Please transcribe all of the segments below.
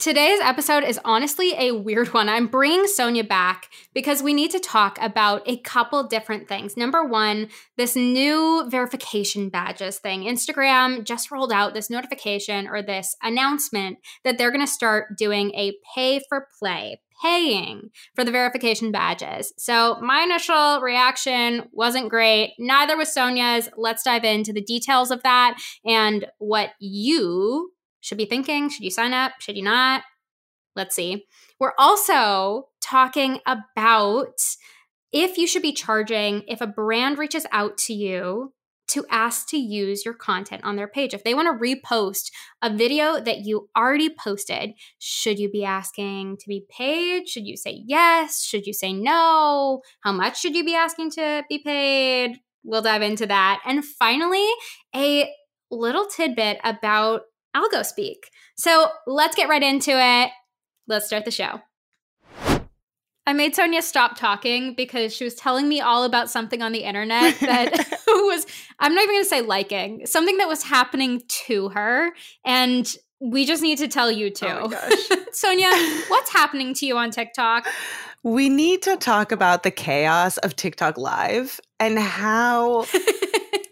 Today's episode is honestly a weird one. I'm bringing Sonia back because we need to talk about a couple different things. Number one, this new verification badges thing. Instagram just rolled out this notification or this announcement that they're going to start doing a pay for play, paying for the verification badges. So my initial reaction wasn't great. Neither was Sonia's. Let's dive into the details of that and what you should be thinking should you sign up? Should you not? Let's see. We're also talking about if you should be charging if a brand reaches out to you to ask to use your content on their page. If they want to repost a video that you already posted, should you be asking to be paid? Should you say yes? Should you say no? How much should you be asking to be paid? We'll dive into that. And finally, a little tidbit about algo speak. So let's get right into it. Let's start the show. I made Sonia stop talking because she was telling me all about something on the internet that was, I'm not even going to say liking, something that was happening to her. And we just need to tell you too. Oh Sonia, what's happening to you on TikTok? We need to talk about the chaos of TikTok Live and how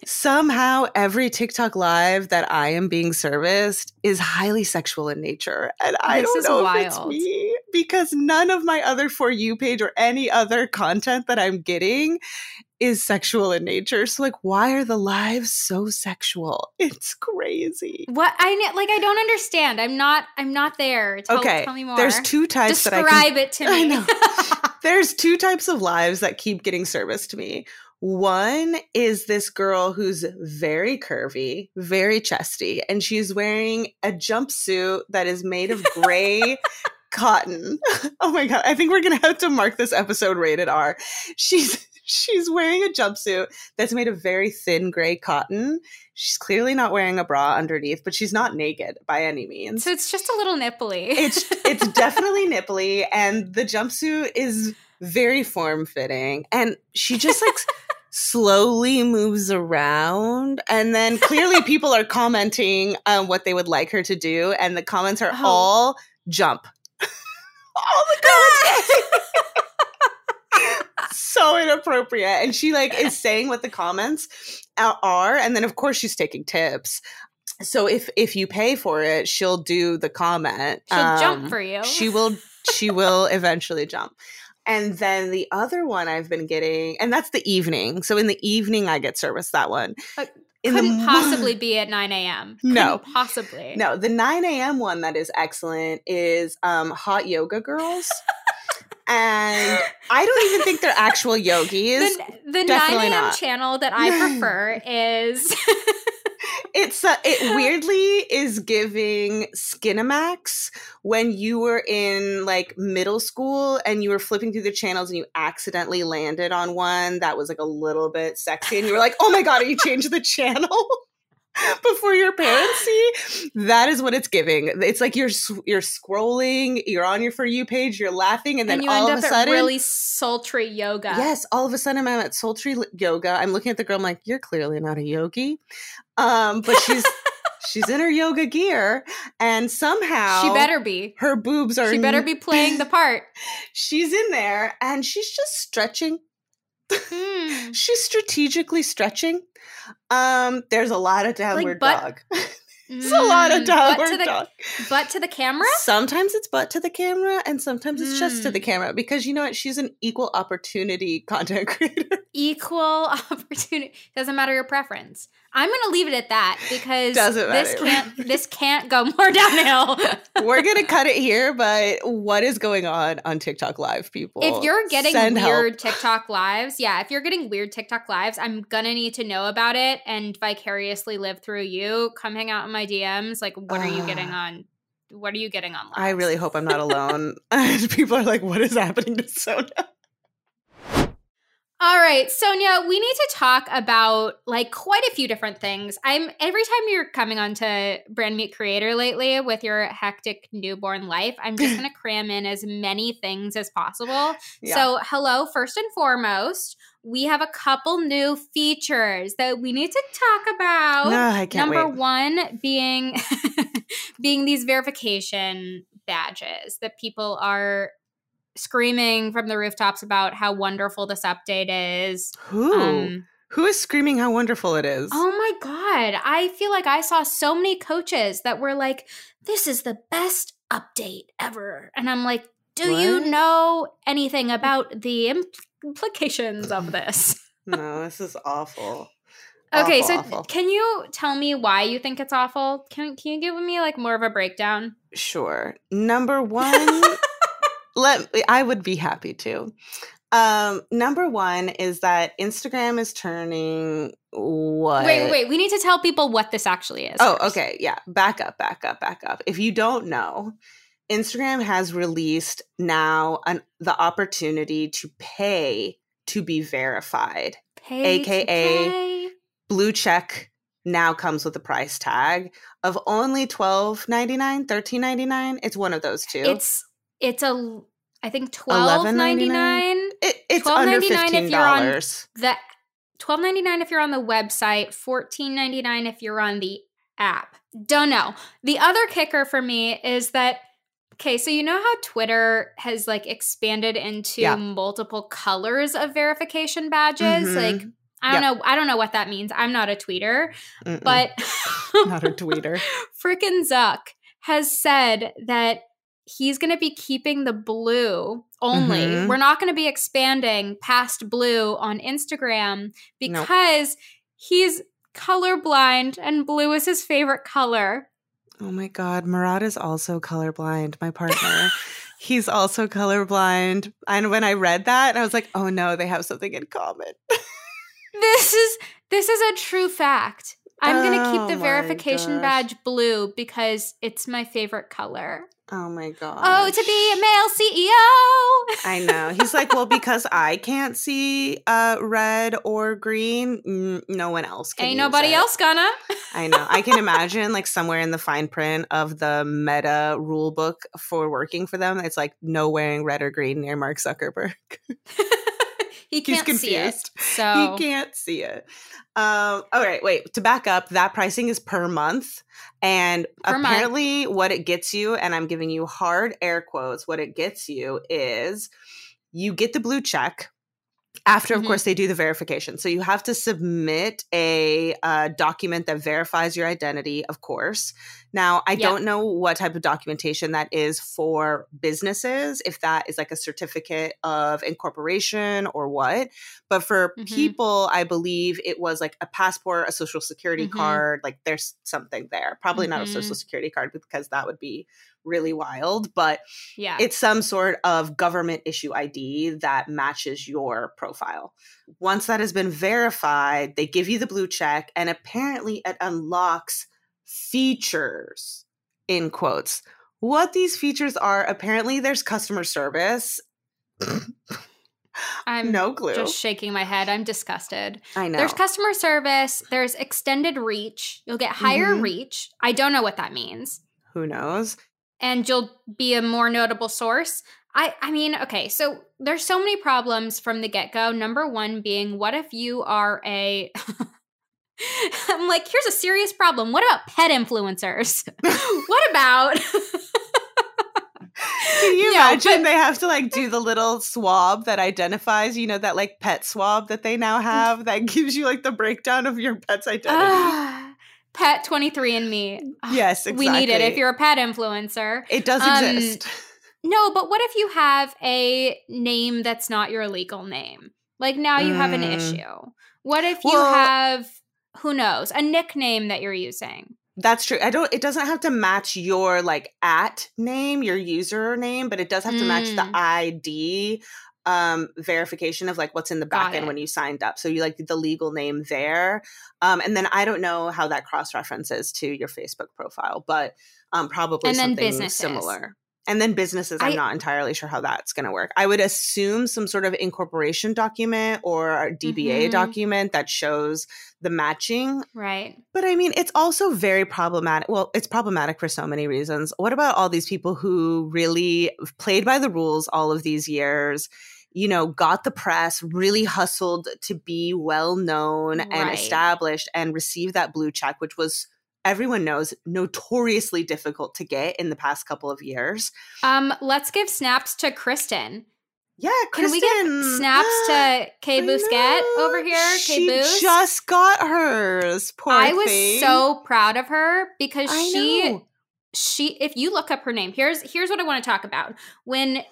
somehow every TikTok live that I am being serviced is highly sexual in nature. And I This don't know wild. if it's me because none of my other For You page or any other content that I'm getting is sexual in nature. So, like, why are the lives so sexual? It's crazy. What I like, I don't understand. I'm not. I'm not there. Tell, okay, tell me more. there's two types that I Describe it to I me. know. There's two types of lives that keep getting serviced to me. One is this girl who's very curvy, very chesty, and she's wearing a jumpsuit that is made of gray cotton. Oh my god, I think we're going to have to mark this episode rated R. She's she's wearing a jumpsuit that's made of very thin gray cotton. She's clearly not wearing a bra underneath, but she's not naked by any means so it's just a little nipply. it's it's definitely nipply and the jumpsuit is very form fitting and she just like slowly moves around and then clearly people are commenting on what they would like her to do and the comments are Oh. all jump. All the comments. so inappropriate. And she like is saying what the comments are and then of course she's taking tips. So if if you pay for it she'll do the comment. She'll Um, jump for you. she will she will eventually jump and then the other one i've been getting and that's the evening so in the evening i get service that one But in couldn't mo- possibly be at 9 a.m. No. Couldn't possibly. no the 9 a.m one that is excellent is um hot yoga girls and i don't even think they're actual yogis The, the 9 a.m. not. channel that I prefer is it's uh, it weirdly is giving Skinemax when you were in like middle school and you were flipping through the channels and you accidentally landed on one that was like a little bit sexy and you were like, "Oh my god, you changed the channel?" Before your parents see, that is what it's giving. It's like you're you're scrolling, you're on your for you page, you're laughing, and then and you all end of up a sudden, at really sultry yoga. Yes, all of a sudden I'm at sultry yoga. I'm looking at the girl. I'm like, you're clearly not a yogi, um, but she's she's in her yoga gear, and somehow She better be. her boobs are. She better be playing the part. She's in there, and she's just stretching. Hmm. She's strategically stretching. Um, there's a lot of downward butt- dog. It's a lot of Mm, butt downward to the, dog. Butt to the camera? Sometimes it's butt to the camera, and sometimes it's just to the Mm. camera because you know what? She's an equal opportunity content creator. Equal opportunity. Doesn't matter your preference. I'm gonna leave it at that because this can't this can't go more downhill. We're gonna cut it here, but what is going on on TikTok Live, people? if you're getting Send help. weird TikTok lives, yeah, if you're getting weird TikTok lives, I'm gonna need to know about it and vicariously live through you. Come hang out in my DMs. Like, what are you getting ah. on? What are you getting on? Lives? I really hope I'm not alone. people are like, "What is happening to Sonia?" All right, Sonia, we need to talk about like quite a few different things. I'm every time you're coming onto Brand Meet Creator lately with your hectic newborn life, I'm just going to cram in as many things as possible. Yeah. So, hello, first and foremost, we have a couple new features that we need to talk about. No, I can't Number wait. one being being these verification badges that people are screaming from the rooftops about how wonderful this update is. Who? Um, Who is screaming how wonderful it is? Oh my God. I feel like I saw so many coaches that were like, this is the best update ever. And I'm like, do what? you know anything about the implications of this? no, this is awful. Okay, awful, so awful. can you tell me why you think it's awful? Can can you give me like more of a breakdown? Sure. Number one, let I would be happy to. Um, number one is that Instagram is turning what? Wait, wait, we need to tell people what this actually is. Oh, first. okay, yeah. Back up, back up, back up. If you don't know, Instagram has released now an, the opportunity to pay to be verified, pay aka blue check now comes with a price tag of only twelve ninety nine, thirteen ninety nine. It's one of those two. It's it's a I think twelve ninety nine. It, it's under fifteen dollars. The twelve ninety nine if you're on the website, fourteen ninety nine if you're on the app. Don't know. The other kicker for me is that okay, so you know how Twitter has like expanded into yeah. multiple colors of verification badges, mm-hmm. like. I don't yep. know. I don't know what that means. I'm not a tweeter, Mm-mm. but not a tweeter. Frickin' Zuck has said that he's going to be keeping the blue only. Mm-hmm. We're not going to be expanding past blue on Instagram because nope. he's colorblind and blue is his favorite color. Oh my God. Murad is also colorblind, my partner. he's also colorblind. And when I read that, I was like, oh no, they have something in common. this is this is a true fact. I'm oh going to keep the verification gosh. badge blue because it's my favorite color. Oh my god. Oh, to be a male CEO. I know. He's like, well, because I can't see uh, red or green, n- no one else can. Ain't nobody it. else gonna. I know. I can imagine like somewhere in the fine print of the meta rule book for working for them, it's like no wearing red or green near Mark Zuckerberg. he can't see it. So he can't see it. Um, all right, wait. To back up, that pricing is per month. And per apparently, month. what it gets you, and I'm giving you hard air quotes, what it gets you is you get the blue check, after of mm-hmm. course they do the verification so you have to submit a uh, document that verifies your identity of course now i yep. don't know what type of documentation that is for businesses if that is like a certificate of incorporation or what but for mm-hmm. people i believe it was like a passport a social security mm-hmm. card like there's something there probably not a social mm-hmm. security card because that would be really wild, but yeah, it's some sort of government issue ID that matches your profile. Once that has been verified, they give you the blue check, and apparently it unlocks features in quotes. What these features are, apparently there's customer service. I'm no clue. Just shaking my head. I'm disgusted. I know. There's customer service. There's extended reach. You'll get higher mm-hmm. reach. I don't know what that means. Who knows? And you'll be a more notable source. I I mean, okay, so there's so many problems from the get-go. Number 1 being what if you are a I'm like, here's a serious problem. What about pet influencers? what about Can you yeah, imagine but, they have to like do the little swab that identifies, you know, that like pet swab that they now mm. have that gives you like the breakdown of your pet's identity? Pet 23andMe. Yes, exactly. We need it if you're a pet influencer. It does um, exist. No, but what if you have a name that's not your legal name? Like now you mm. have an mm. issue. What if you well, have who knows, a nickname that you're using? That's true. I don't it doesn't have to match your like at name, your username, but it does have to match the mm. ID um, verification of like what's in the back end when you signed up. So you like the legal name there. Um, and then I don't know how that cross references to your Facebook profile, but um, probably and something similar. And then businesses, I'm I- not entirely sure how that's going to work. I would assume some sort of incorporation document or a DBA Mhm. document that shows the matching. Right. But I mean, it's also very problematic. Well, it's problematic for so many reasons. What about all these people who really played by the rules all of these years? You know, got the press, really hustled to be well known and established and received that blue check, which was everyone knows notoriously difficult to get in the past couple of years. Um, let's give snaps to Kristen. Yeah, Can we get Kristen. snaps to Kay Bousquet over here? Kay She Boos? just got hers. Poor I was thing. so proud of her because I she know. she if you look up her name, here's here's what I want to talk about. When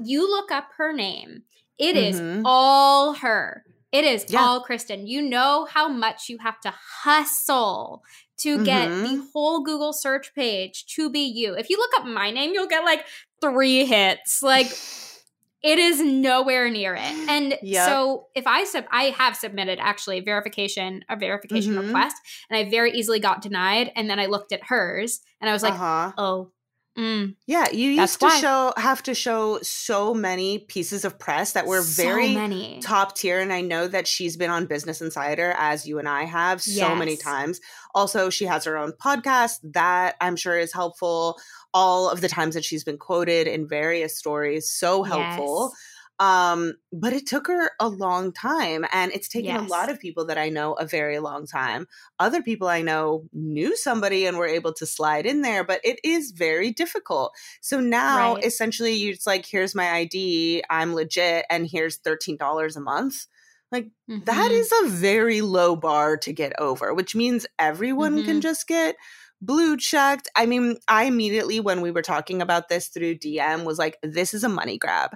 you look up her name, it is Mhm. all her. It is Yeah. all Kristen. You know how much you have to hustle to get Mhm. the whole Google search page to be you. If you look up my name, you'll get like three hits. Like it is nowhere near it. And Yep. so if I sub I have submitted actually verification, a verification Mhm. request, and I very easily got denied. And then I looked at hers and I was like, uh-huh. oh, mm, Yeah, you That's used to why. show have to show so many pieces of press that were so very many. top tier and I know that she's been on Business Insider as you and I have so many times. Also, she has her own podcast that I'm sure is helpful. All of the times that she's been quoted in various stories, so helpful. Yes. Um, but it took her a long time and it's taken a lot of people that I know a very long time. Other people I know knew somebody and were able to slide in there, but it is very difficult. So now Right. essentially you just like, here's my ID, I'm legit, and here's $13 a month. Like that Mhm. is a very low bar to get over, which means everyone can Mhm. just get blue checked. I mean, I immediately, when we were talking about this through DM, was like, this is a money grab.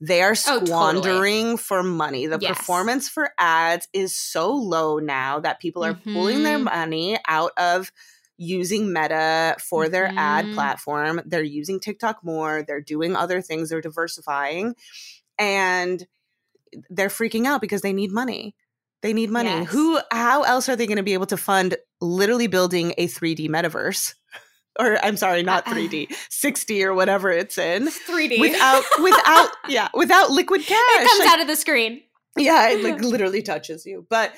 They are Oh, totally. squandering for money. The Yes. performance for ads is so low now that people are pulling their Mhm. money out of using Meta for their ad Mhm. platform. They're using TikTok more. They're doing other things. They're diversifying. And they're freaking out because they need money. They need money. Yes. Who how else are they going to be able to fund literally building a 3D metaverse? Or I'm sorry, not Uh, 3D, 60 or whatever it's in. 3D. Without without yeah, without liquid cash. it comes Like, out of the screen. yeah, it like literally touches you. But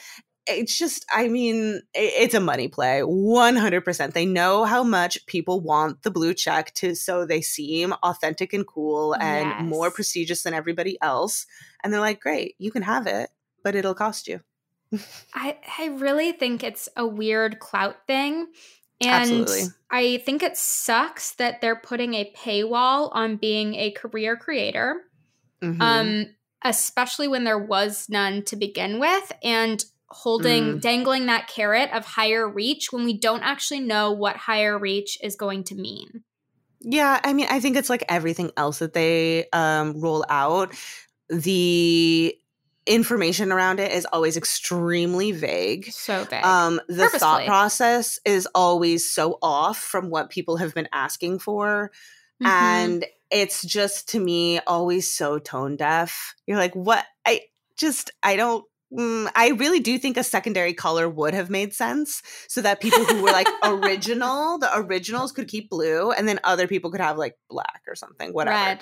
it's just, I mean, it's a money play, 100%. They know how much people want the blue check to so they seem authentic and cool and more prestigious than everybody else. And they're like, great, you can have it, but it'll cost you. I I really think it's a weird clout thing. And Absolutely. I think it sucks that they're putting a paywall on being a career creator. Mhm. Um especially when there was none to begin with and holding Mm. dangling that carrot of higher reach when we don't actually know what higher reach is going to mean. Yeah, I mean, I think it's like everything else that they um, roll out. The information around it is always extremely vague. So vague. Um, the thought process is always so off from what people have been asking for. Mhm. And it's just to me always so tone deaf. You're like, what? I just, I don't. Mm, I really do think a secondary color would have made sense so that people who were like original, the originals could keep blue, and then other people could have like black or something, whatever. red.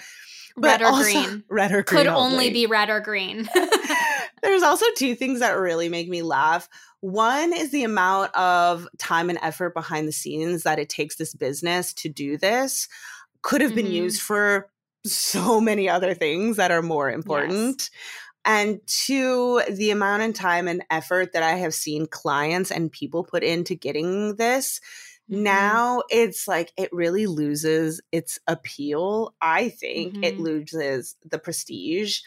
But red or green. Red or green. Could only be red or green. There's also two things that really make me laugh. One is the amount of time and effort behind the scenes that it takes this business to do this. Could have been Mhm. used for so many other things that are more important. And two, the amount of time and effort that I have seen clients and people put into getting this. Mhm. Now it's like it really loses its appeal. I think it Mhm. loses the prestige.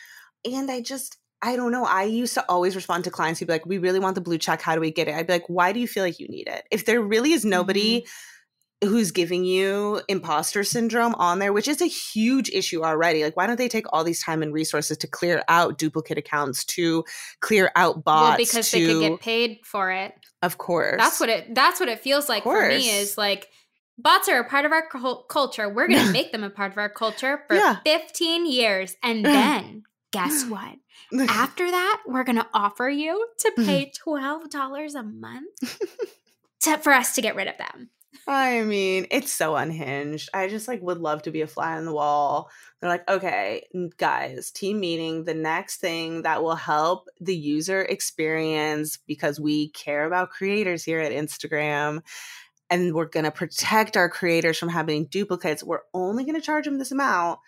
And I just, I don't know. I used to always respond to clients who'd be like, We really want the blue check. How do we get it? I'd be like, Why do you feel like you need it? If there really is nobody Mm-hmm. Who's giving you imposter syndrome on there, which is a huge issue already, like, why don't they take all these time and resources to clear out duplicate accounts, to clear out bots? well, because they to- could get paid for it. Of course. That's what it. That's what it feels like for me. Is like bots are a part of our cul- culture. We're gonna make them a part of our culture for Yeah. 15 years, and then guess what? After that, we're gonna offer you to pay twelve dollars a month to, for us to get rid of them. I mean, it's so unhinged. I just like would love to be a fly on the wall. They're like, okay, guys, team meeting, the next thing that will help the user experience because we care about creators here at Instagram and we're going to protect our creators from having duplicates. We're only going to charge them this amount.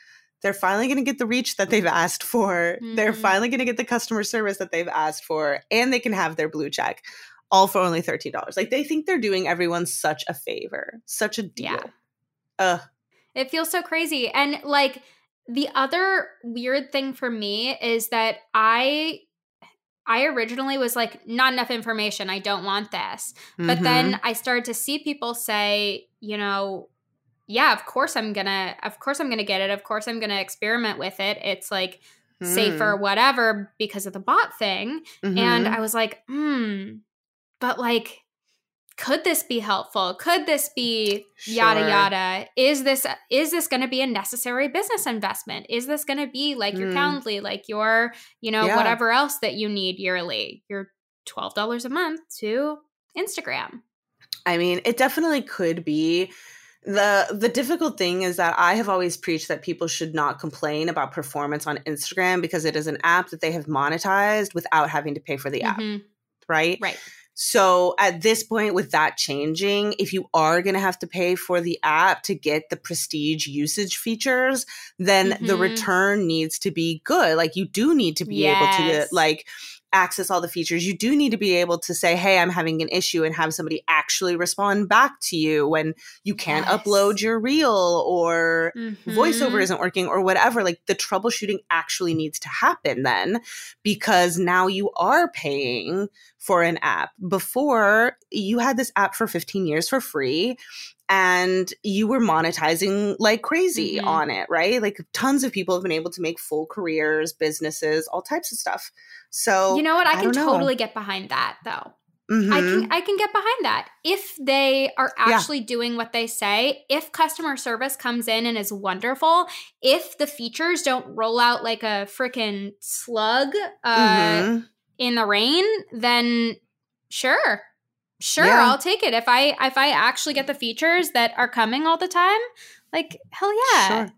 They're finally going to get the reach that they've asked for. Mm-hmm. They're finally going to get the customer service that they've asked for, and they can have their blue check all for only $13. Like they think they're doing everyone such a favor, such a deal. Yeah. Ugh. It feels so crazy. And like the other weird thing for me is that I I originally was like not enough information. I don't want this. Mm-hmm. But then mm-hmm. I started to see people say, you know, yeah, of course I'm going to of course I'm going to get it. Of course I'm going to experiment with it. It's like mm. safer whatever because of the bot thing. Mm-hmm. And I was like, "Hmm, but like could this be helpful could this be sure. yada yada is this is this going to be a necessary business investment is this going to be like your mm. calendly like your you know yeah. whatever else that you need yearly your $12 a month to instagram i mean it definitely could be the the difficult thing is that i have always preached that people should not complain about performance on instagram because it is an app that they have monetized without having to pay for the mm-hmm. app right right so at this point, with that changing, if you are going to have to pay for the app to get the prestige usage features, then mm-hmm. the return needs to be good. Like you do need to be yes. able to like access all the features, you do need to be able to say, Hey, I'm having an issue and have somebody actually respond back to you when you can't yes. upload your reel or mm-hmm. voiceover isn't working or whatever. Like the troubleshooting actually needs to happen then because now you are paying for an app. Before you had this app for 15 years for free and you were monetizing like crazy mm-hmm. on it, right? Like tons of people have been able to make full careers, businesses, all types of stuff. So You know what? I, I can totally get behind that though. Mm-hmm. I can I can get behind that. If they are actually yeah. doing what they say, if customer service comes in and is wonderful, if the features don't roll out like a freaking slug uh, mm-hmm. in the rain, then sure. Sure, yeah. I'll take it. If I if I actually get the features that are coming all the time, like hell yeah. Sure.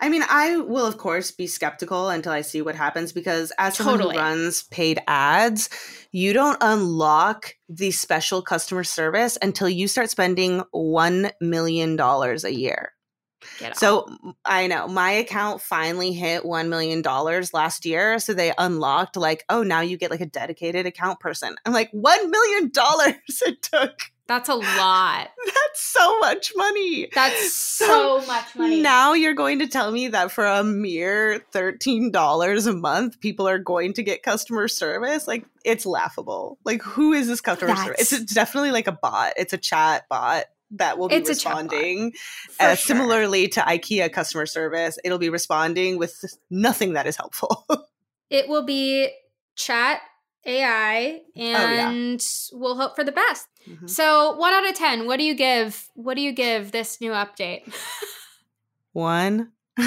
I mean, I will of course be skeptical until I see what happens because as someone who runs paid ads, you don't unlock the special customer service until you start spending one million dollars a year. So I know my account finally hit $1 million last year. So they unlocked, like, oh, now you get like a dedicated account person. I'm like, $1 million it took that's a lot. That's so much money. That's so, so, much money. Now you're going to tell me that for a mere $13 a month, people are going to get customer service? Like, it's laughable. Like, who is this customer That's... service? It's definitely like a bot, it's a chat bot that will be it's responding. Uh, sure. Similarly to IKEA customer service, it'll be responding with nothing that is helpful. it will be chat AI and oh, yeah. we'll hope for the best. Mm-hmm. So, 1 out of 10, what do you give? What do you give this new update? 1.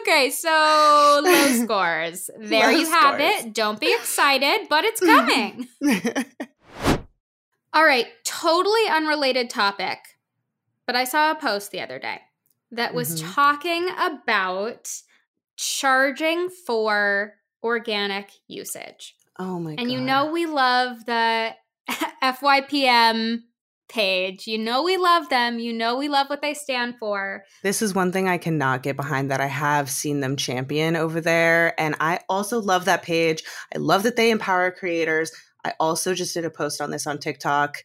okay, so low scores. There low you have scores. it. Don't be excited, but it's coming. All right, totally unrelated topic. But I saw a post the other day that was mm-hmm. talking about charging for organic usage. Oh my and God. you know we love the FYPM page. You know we love them. You know we love what they stand for. This is one thing I cannot get behind that I have seen them champion over there. And I also love that page. I love that they empower creators. I also just did a post on this on TikTok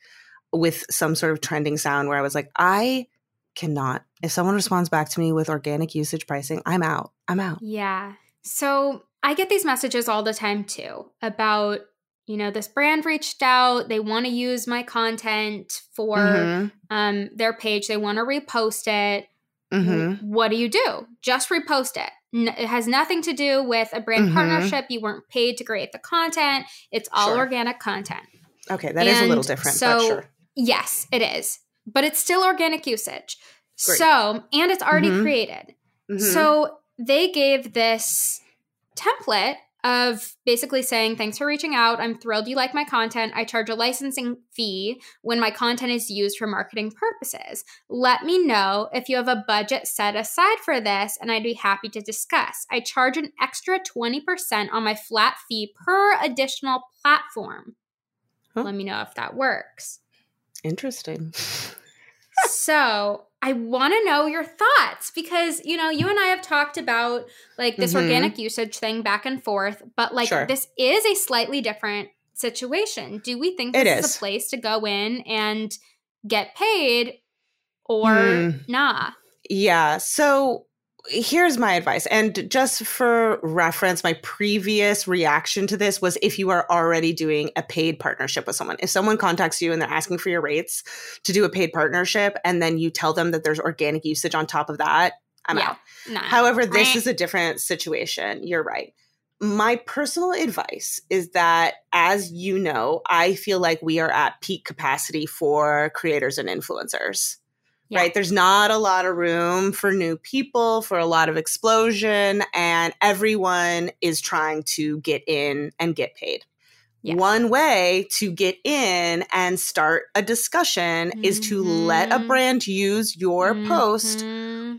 with some sort of trending sound where I was like, I cannot. If someone responds back to me with organic usage pricing, I'm out. I'm out. Yeah. So I get these messages all the time too about, you know, this brand reached out, they want to use my content for mm-hmm. um, their page, they want to repost it. Mm-hmm. What do you do? Just repost it. It has nothing to do with a brand mm-hmm. partnership. You weren't paid to create the content. It's all sure. organic content. Okay, that and is a little different, so, sure. Yes, it is. But it's still organic usage. Great. So, and it's already mm-hmm. created. Mm-hmm. So, they gave this template of basically saying, Thanks for reaching out. I'm thrilled you like my content. I charge a licensing fee when my content is used for marketing purposes. Let me know if you have a budget set aside for this, and I'd be happy to discuss. I charge an extra 20% on my flat fee per additional platform. Huh? Let me know if that works. Interesting. so I want to know your thoughts because, you know, you and I have talked about like this mm-hmm. organic usage thing back and forth, but like sure. this is a slightly different situation. Do we think this is. is. a place to go in and get paid or mm. nah? Yeah. So here's my advice. And just for reference, my previous reaction to this was if you are already doing a paid partnership with someone, if someone contacts you and they're asking for your rates to do a paid partnership, and then you tell them that there's organic usage on top of that, I'm yeah, out. Nah. However, this is a different situation. You're right. My personal advice is that, as you know, I feel like we are at peak capacity for creators and influencers yeah. right? There's not a lot of room for new people, for a lot of explosion, and everyone is trying to get in and get paid. Yeah. One way to get in and start a discussion mm-hmm. is to let a mm-hmm. brand use your mm-hmm. post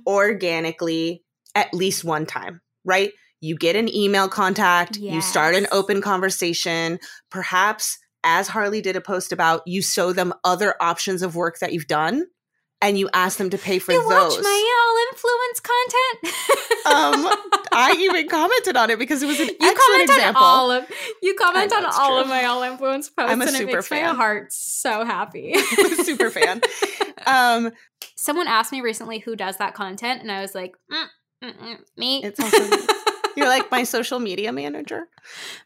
organically at least one time, right? You get an email contact, yes. you start an open conversation, perhaps as Harley did a post about, you show them other options of work that you've done and you ask them to pay for you those. Watch my all influence content. um, I even commented on it because it was an you excellent example. all of, you comment on all true. of my all influence posts, I'm a and super it makes fan. my heart so happy. I'm a super fan. Um, Someone asked me recently who does that content, and I was like, mm, mm, mm, me. It's also you're like my social media manager.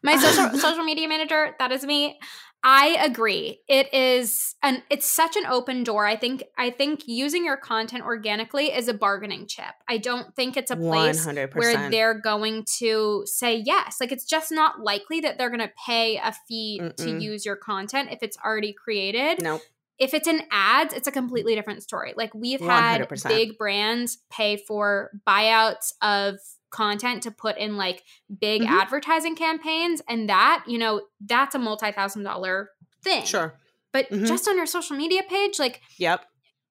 My social social media manager. That is me. I agree. It is and it's such an open door. I think I think using your content organically is a bargaining chip. I don't think it's a place 100%. where they're going to say yes. Like it's just not likely that they're going to pay a fee Mm-mm. to use your content if it's already created. Nope. If it's in ads, it's a completely different story. Like we've had 100%. big brands pay for buyouts of content to put in like big mm-hmm. advertising campaigns and that you know that's a multi-thousand dollar thing. Sure. But mm-hmm. just on your social media page like yep.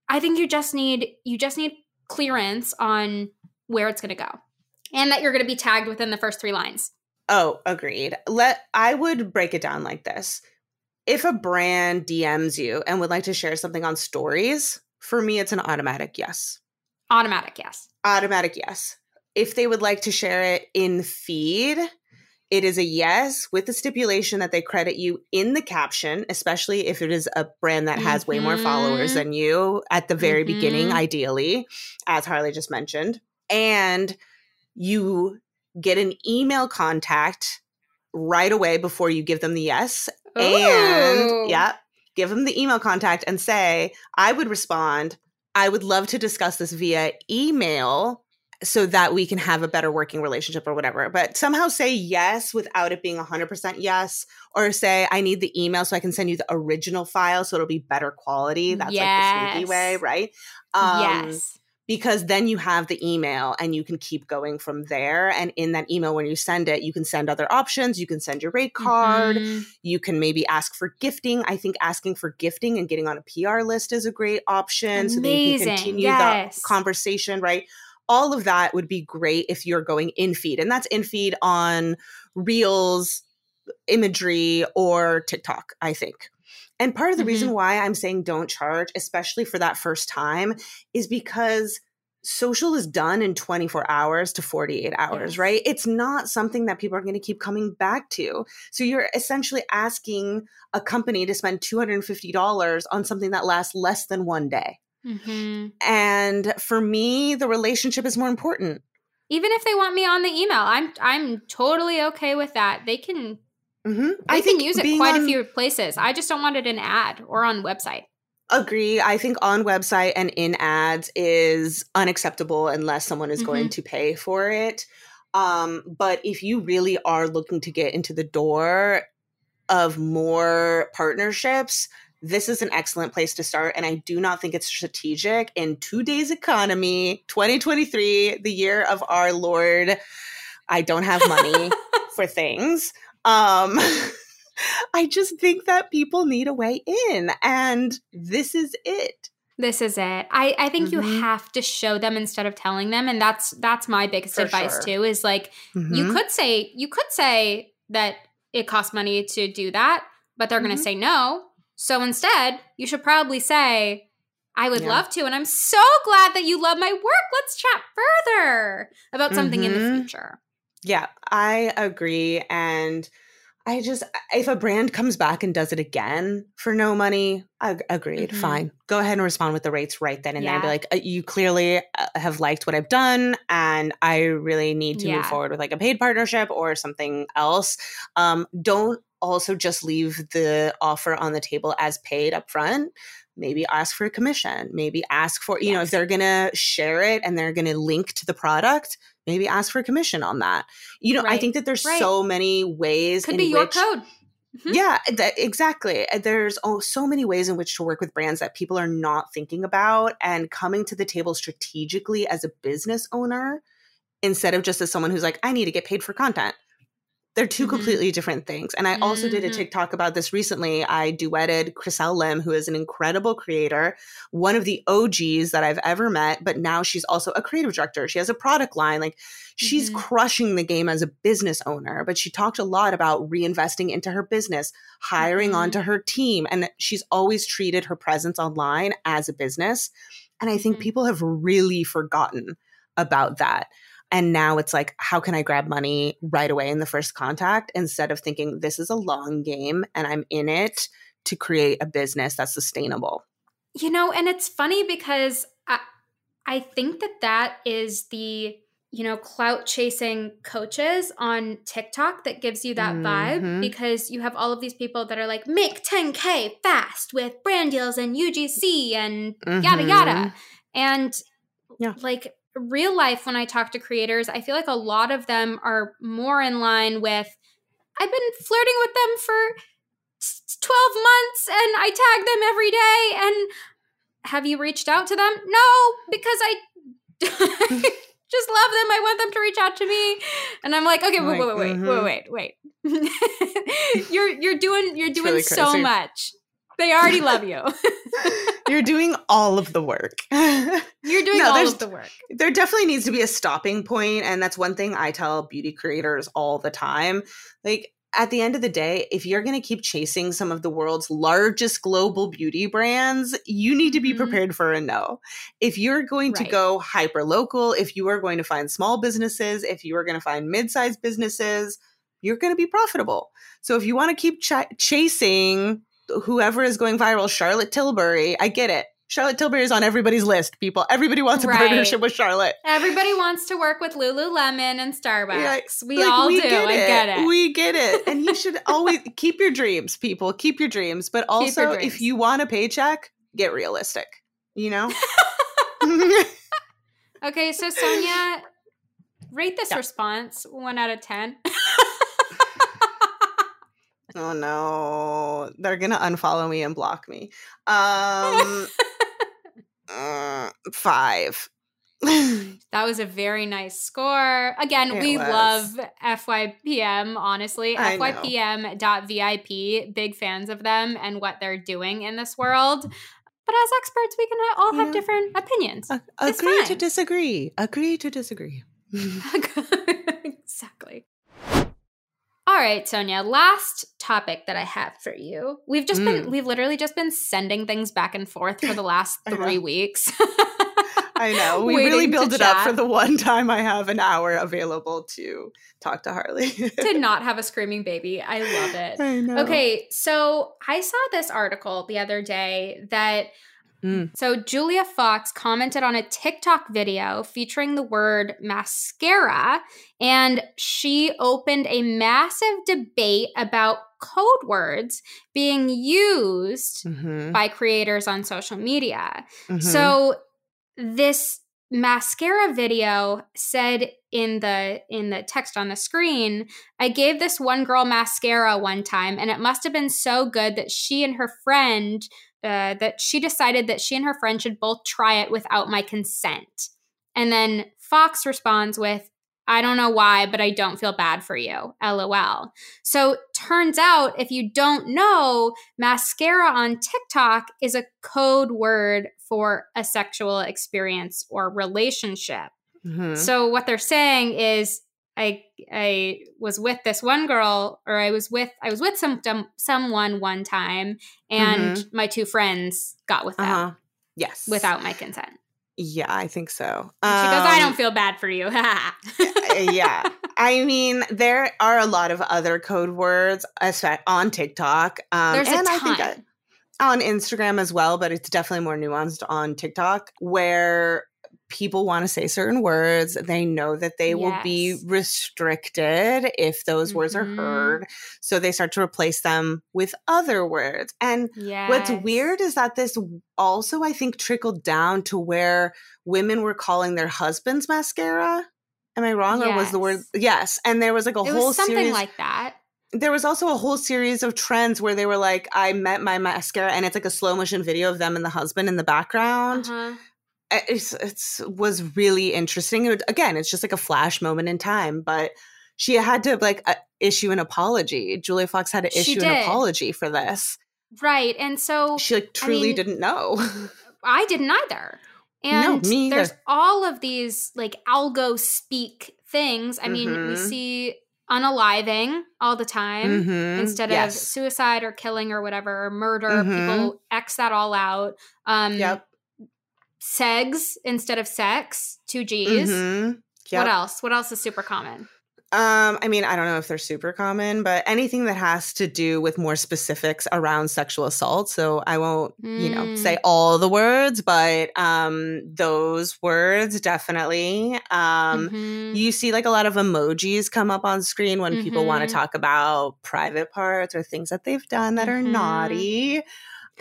I think you just need you just need clearance on where it's going to go and that you're going to be tagged within the first three lines. Oh agreed. Let i would break it down like this. If a brand dms you and would like to share something on stories for me it's an automatic yes. Automatic yes. Automatic yes if they would like to share it in feed, it is a yes with the stipulation that they credit you in the caption, especially if it is a brand that has mm-hmm. way more followers mm-hmm. than you at the very mm-hmm. beginning, ideally, as Harley just mentioned. And you get an email contact right away before you give them the yes. Ooh. And yeah, give them the email contact and say, I would respond, I would love to discuss this via email so that we can have a better working relationship or whatever. But somehow say yes without it being 100% yes, or say, I need the email so I can send you the original file so it'll be better quality. That's yes. like the sneaky way, right? Um, yes. Because then you have the email and you can keep going from there. And in that email, when you send it, you can send other options. You can send your rate card. Mm-hmm. You can maybe ask for gifting. I think asking for gifting and getting on a PR list is a great option Amazing. so that you can continue yes. the conversation, right? All of that would be great if you're going in feed. And that's in feed on Reels, imagery, or TikTok, I think. And part of the mm-hmm. reason why I'm saying don't charge, especially for that first time, is because social is done in 24 hours to 48 hours, yes. right? It's not something that people are going to keep coming back to. So you're essentially asking a company to spend $250 on something that lasts less than one day. Mm-hmm. And for me, the relationship is more important. Even if they want me on the email, I'm I'm totally okay with that. They can mm-hmm. I can use it quite on, a few places. I just don't want it in ad or on website. Agree. I think on website and in ads is unacceptable unless someone is mm-hmm. going to pay for it. Um, but if you really are looking to get into the door of more partnerships, this is an excellent place to start. And I do not think it's strategic in today's economy, 2023, the year of our Lord. I don't have money for things. Um, I just think that people need a way in, and this is it. This is it. I, I think Mhm. you have to show them instead of telling them. And that's that's my biggest For advice sure. too, is like you Mhm. could say you could say that it costs money to do that, but they're gonna Mhm. say no. So instead, you should probably say, I would Yeah. love to, and I'm so glad that you love my work. Let's chat further about something in the Mhm. future. Yeah, I agree. And I just, if a brand comes back and does it again for no money, ag- agreed, Mhm. fine. Go ahead and respond with the rates right then and there. Be like, uh, you clearly uh, have liked what I've done, and I really need to move forward with like a paid partnership or something else. Um, don't also just leave the offer on the table as paid up front. Maybe ask for a commission. Maybe ask for, you know, if they're going to share it and they're going to link to the product, maybe ask for a commission on that. You know, I think that there's Right. so many ways Could in be your which code. Mhm. yeah, that, exactly. There's oh, so many ways in which to work with brands that people are not thinking about and coming to the table strategically as a business owner instead of just as someone who's like, I need to get paid for content. They're 2 Mhm. completely different things. And I also did a Mhm. TikTok about this recently. I duetted Chriselle Lim, who is an incredible creator, one of the OGs that I've ever met, but now she's also a creative director. She has a product line. Like she's Mhm. crushing the game as a business owner, but she talked a lot about reinvesting into her business, hiring Mhm. onto her team, and she's always treated her presence online as a business. And I think Mhm. people have really forgotten about that. And now it's like, how can I grab money right away in the first contact instead of thinking this is a long game and I'm in it to create a business that's sustainable? You know, and it's funny because I, I think that that is the, you know, clout chasing coaches on TikTok that gives you that vibe Mhm. because you have all of these people that are like, make 10K fast with brand deals and UGC and yada, yada. Mhm. And Yeah. like real life, when I talk to creators, I feel like a lot of them are more in line with, I've been flirting with them for 12 months and I tag them every day. And have you reached out to them? No, because I just love them. I want them to reach out to me. And I'm like, okay, wait, wait, wait, wait, wait, wait. you're you're doing you're doing really so much. They already love you. You're doing all of the work. You're doing No, all of the work. there definitely needs to be a stopping point and that's one thing i tell beauty creators all the time like at the end of the day if you're going to keep chasing some of the world's largest global beauty brands you need to be Mhm. prepared for a no if you're going to go hyper local if you are going to find small businesses if you are going to find mid-sized businesses you're going to be profitable so if you want to keep ch- chasing whoever is going viral charlotte tilbury i get it Charlotte Tilbury is on everybody's list, people. Everybody wants a Right. partnership with Charlotte. Everybody wants to work with Lululemon and Starbucks. Yeah, we Like, all do. Get I get it. We get it. And you should always keep your dreams, people. Keep your dreams. But also, dreams. if you want a paycheck, get realistic. You know? okay, so Sonia, rate this Yeah. response one out of 10. Oh no. They're to unfollow me and block me. Um, uh, five. That was a very nice score. Again, It we was. love FYPM, honestly. I. FYPM.VIP, big fans of them and what they're doing in this world. But as experts, we can all have Yeah. different opinions. A- agree to disagree. Agree to disagree. exactly. All right, Sonia, last topic that I have for you. We've just been, Mm. we've literally just been sending things back and forth for the last three weeks. I know. We really build it up for the one time I have an hour available to talk to Harley. to not have a screaming baby. I love it. I know. Okay, so I saw this article the other day that Mm. so Julia Fox commented on a TikTok video featuring the word mascara and she opened a massive debate about code words being used Mhm, by creators on social media. mhm. So this mascara video said in the in the text on the screen i gave this one girl mascara one time and it must have been so good that she and her friend uh, that she decided that she and her friend should both try it without my consent and then fox responds with I don't know why, but I don't feel bad for you. LOL. So, turns out if you don't know, mascara on TikTok is a code word for a sexual experience or relationship. Mm-hmm. So, what they're saying is I I was with this one girl or I was with I was with some someone one time and mm-hmm. my two friends got with them. Uh-huh. Yes. Without my consent. Yeah, I think so. Um, she goes, I don't um, feel bad for you. yeah. I mean, there are a lot of other code words on TikTok. Um, There's and a ton. I think I, on Instagram as well, but it's definitely more nuanced on TikTok where people want to say certain words. They know that they yes. will be restricted if those mm-hmm. words are mm-hmm. heard. So they start to replace them with other words. And yes. what's weird is that this also, I think, trickled down to where women were calling their husbands mascara. Am I wrong? Yes. Or was the word yes? And there was like a it whole something series like that there was also a whole series of trends where they were like, I met my mascara, and it's like a slow motion video of them and the husband in the background. Uh-huh it's, it's was really interesting. It, again, it's just like a flash moment in time, but she had to like uh, issue an apology. Julia Fox had to issue an apology for this. Right. And so she like truly I mean, didn't know. I didn't either. And no, me there's all of these like algo speak things. I mean, mm-hmm. we see unaliving all the time mm-hmm. instead yes. of suicide or killing or whatever, or murder. Mm-hmm. People X that all out. Um, yep segs instead of sex, two G's. Mm-hmm. Yep. What else? What else is super common? Um, I mean, I don't know if they're super common, but anything that has to do with more specifics around sexual assault. So I won't, mm. you know, say mm. all the words, but um those words definitely. Um mm-hmm. you see like a lot of emojis come up on screen when mm-hmm. people want to talk about private parts or things that they've done that mm-hmm. are naughty.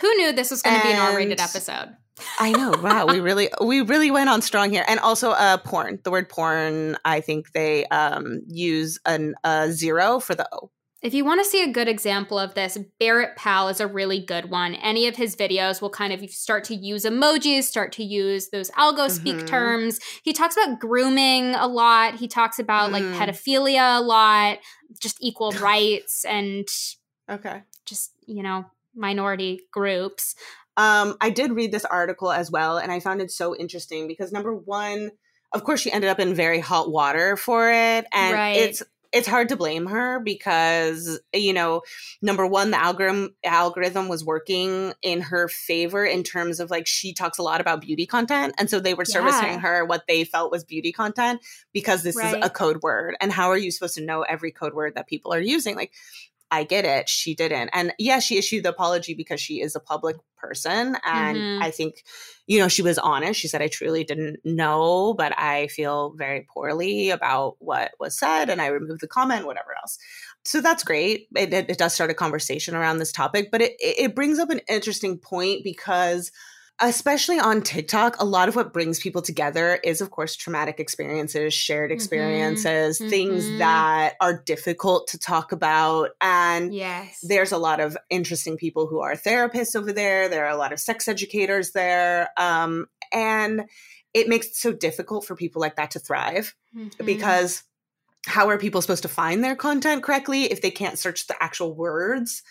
Who knew this was going to be an R-rated episode? I know. Wow, we really we really went on strong here. And also uh porn. The word porn, I think they um use an a zero for the O. If you want to see a good example of this, Barrett Pall is a really good one. Any of his videos will kind of start to use emojis, start to use those algo speak mm-hmm. terms. He talks about grooming a lot. He talks about mm. like pedophilia a lot, just equal rights and okay. Just, you know, minority groups. Um, I did read this article as well, and I found it so interesting because number one, of course, she ended up in very hot water for it, and right. it's it's hard to blame her because you know number one the algorithm algorithm was working in her favor in terms of like she talks a lot about beauty content and so they were servicing yeah. her what they felt was beauty content because this right. is a code word and how are you supposed to know every code word that people are using like I get it. She didn't. And yeah, she issued the apology because she is a public person. And mm-hmm. I think, you know, she was honest. She said, I truly didn't know, but I feel very poorly about what was said. And I removed the comment, whatever else. So that's great. It, it, it does start a conversation around this topic, but it, it brings up an interesting point because especially on TikTok, a lot of what brings people together is, of course, traumatic experiences, shared mm-hmm. experiences, mm-hmm. things mm-hmm. that are difficult to talk about. And yes. there's a lot of interesting people who are therapists over there. There are a lot of sex educators there. Um, and it makes it so difficult for people like that to thrive mm-hmm. because how are people supposed to find their content correctly if they can't search the actual words?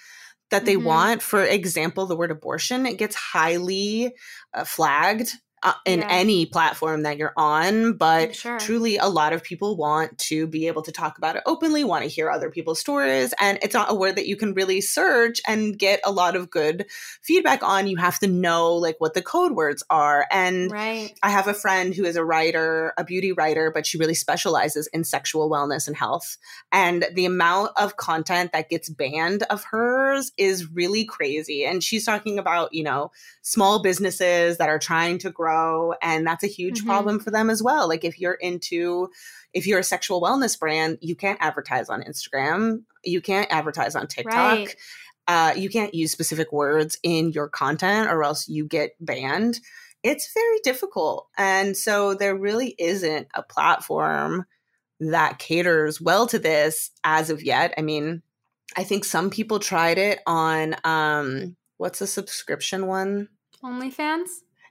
That they mm-hmm. want. For example, the word abortion, it gets highly uh, flagged uh, in yeah. any platform that you're on but sure. truly a lot of people want to be able to talk about it openly want to hear other people's stories and it's not a word that you can really search and get a lot of good feedback on you have to know like what the code words are and right. i have a friend who is a writer a beauty writer but she really specializes in sexual wellness and health and the amount of content that gets banned of hers is really crazy and she's talking about you know small businesses that are trying to grow grow and that's a huge mm-hmm. problem for them as well like if you're into if you're a sexual wellness brand you can't advertise on instagram you can't advertise on tiktok right. uh, you can't use specific words in your content or else you get banned it's very difficult and so there really isn't a platform that caters well to this as of yet i mean i think some people tried it on um what's the subscription one OnlyFans?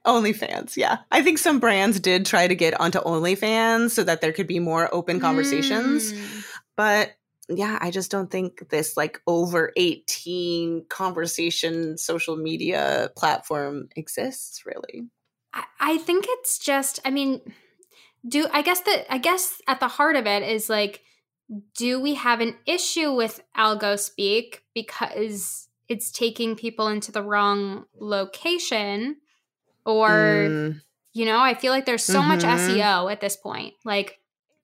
OnlyFans, yeah. I think some brands did try to get onto OnlyFans so that there could be more open conversations. Mm. But yeah, I just don't think this like over 18 conversation social media platform exists really. I, I think it's just, I mean, do I guess that I guess at the heart of it is like, do we have an issue with algo speak because it's taking people into the wrong location? Or, Mm, you know, I feel like there's so much Mhm. SEO at this point. Like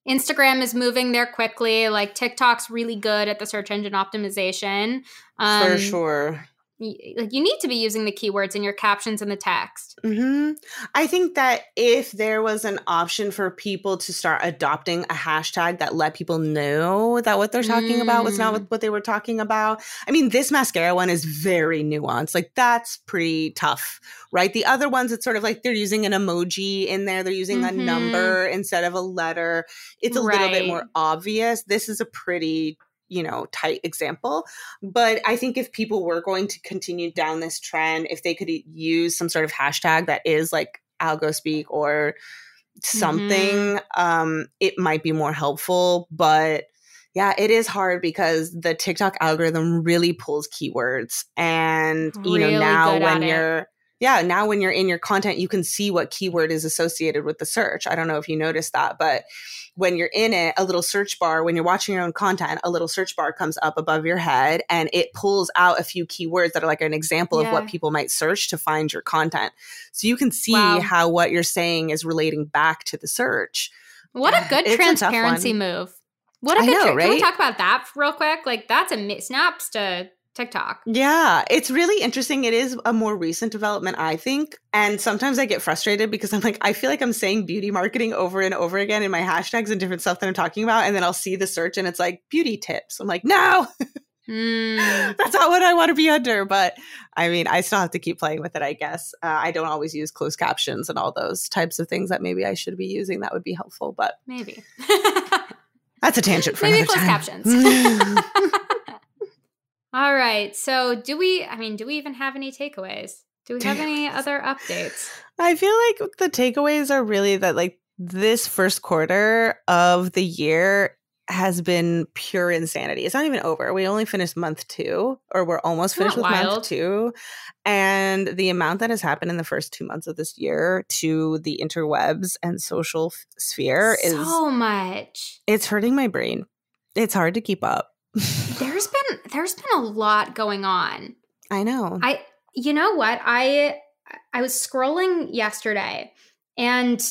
Instagram is moving there quickly. Like TikTok's really good at the search engine optimization. Um, for sure. Like you need to be using the keywords in your captions and the text. Mm-hmm. I think that if there was an option for people to start adopting a hashtag that let people know that what they're talking about was not Mm. what, they were talking about. I mean, this mascara one is very nuanced. Like, that's pretty tough, right? The other ones, it's sort of like they're using an emoji in there, they're using Mhm. a number instead of a letter. It's a little bit more obvious. This is a pretty you know tight example but i think if people were going to continue down this trend if they could use some sort of hashtag that is like algo speak or something um it might be more helpful but yeah it is hard because the tiktok algorithm really pulls keywords and you know now when at it. Yeah now when you're in your content you can see what keyword is associated with the search i don't know if you noticed that but when you're in it, a little search bar, when you're watching your own content, a little search bar comes up above your head and it pulls out a few keywords that are like an example of what people might search to find your content. So you can see Wow. how what you're saying is relating back to the search. What a good It's transparency one. move. What a good know, tra- Can we talk about that real quick? Like that's a mi- snaps to TikTok. Yeah, it's really interesting. It is a more recent development, I think. And sometimes I get frustrated because I'm like, I feel like I'm saying beauty marketing over and over again in my hashtags and different stuff that I'm talking about. And then I'll see the search and it's like beauty tips. I'm like, no, Mm, that's not what I want to be under. But I mean, I still have to keep playing with it, I guess. Uh, I don't always use closed captions and all those types of things that maybe I should be using. That would be helpful. But maybe. that's a tangent for maybe another closed time. captions. All right. So do we? I mean, do we even have any takeaways? Do we have any other updates? I feel like the takeaways are really that like this first quarter of the year has been pure insanity. It's not even over. We only finished month two, or we're almost Isn't finished with wild? month two. And the amount that has happened in the first two months of this year to the interwebs and social f- sphere is so much. it's hurting my brain. It's hard to keep up. There's there's been a lot going on. I know. I you know what? I I was scrolling yesterday and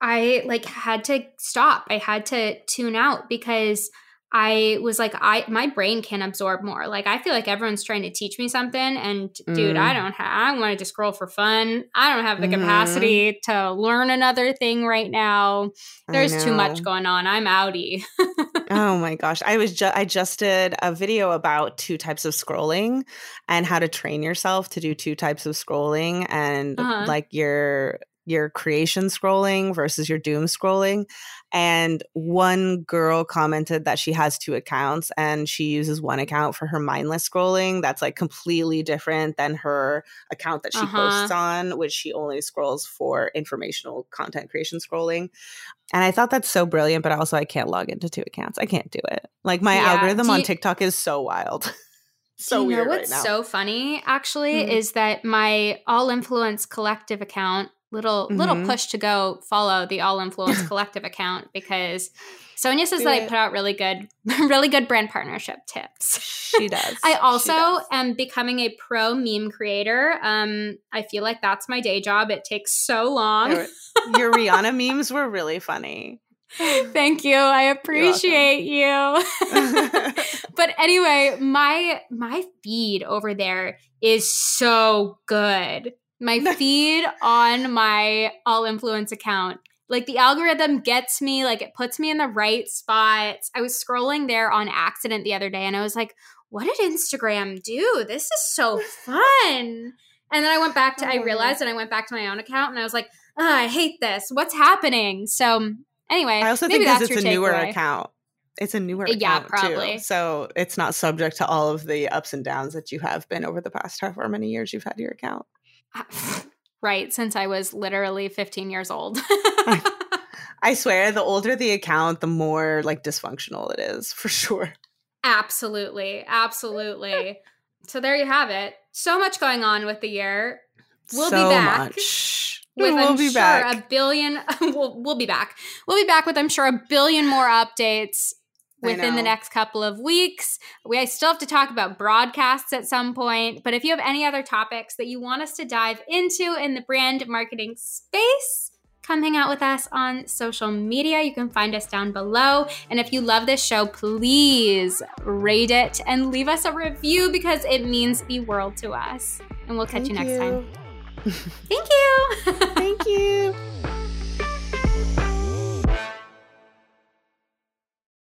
I like had to stop. I had to tune out because I was like I my brain can absorb more. Like I feel like everyone's trying to teach me something and dude, Mm. I don't have I wanted to scroll for fun. I don't have the Mhm. capacity to learn another thing right now. There's too much going on. I'm outie. Oh my gosh. I was ju- I just did a video about two types of scrolling and how to train yourself to do two types of scrolling and Uh-huh. like your your creation scrolling versus your doom scrolling. And one girl commented that she has two accounts and she uses one account for her mindless scrolling that's like completely different than her account that she Uh-huh. posts on, which she only scrolls for informational content creation scrolling. And I thought that's so brilliant, but also I can't log into two accounts. I can't do it. Like my Yeah. algorithm Do on TikTok is so wild. so you know what's right so funny actually Mhm. is that my All Influence Collective account, little little Mhm. push to go follow the All Influence Collective account because Sonia says Do that I put out really good really good brand partnership tips. she does. I also does. am becoming a pro meme creator. Um, I feel like that's my day job. It takes so long. Your- Your Rihanna memes were really funny. Thank you. I appreciate you. but anyway, my my feed over there is so good. My feed on my all influence account. Like the algorithm gets me, like it puts me in the right spots. I was scrolling there on accident the other day and I was like, what did Instagram do? This is so fun. And then I went back to, I Oh. realized and I went back to my own account and I was like, oh, I hate this. What's happening? So anyway, I also maybe think that's it's your a newer takeaway. account. It's a newer uh, Yeah, account probably. too. So it's not subject to all of the ups and downs that you have been over the past however many years you've had your account. Right, since I was literally 15 years old. I swear, the older the account, the more like dysfunctional it is, for sure. Absolutely. Absolutely. so there you have it. So much going on with the year. We'll so be back. Much. With we'll I'm be sure back. a billion we'll, we'll be back. We'll be back with I'm sure a billion more updates within the next couple of weeks. We I still have to talk about broadcasts at some point, but if you have any other topics that you want us to dive into in the brand marketing space, come hang out with us on social media. You can find us down below. And if you love this show, please rate it and leave us a review because it means the world to us. And we'll catch Thank you next you. time. Thank you. Thank you.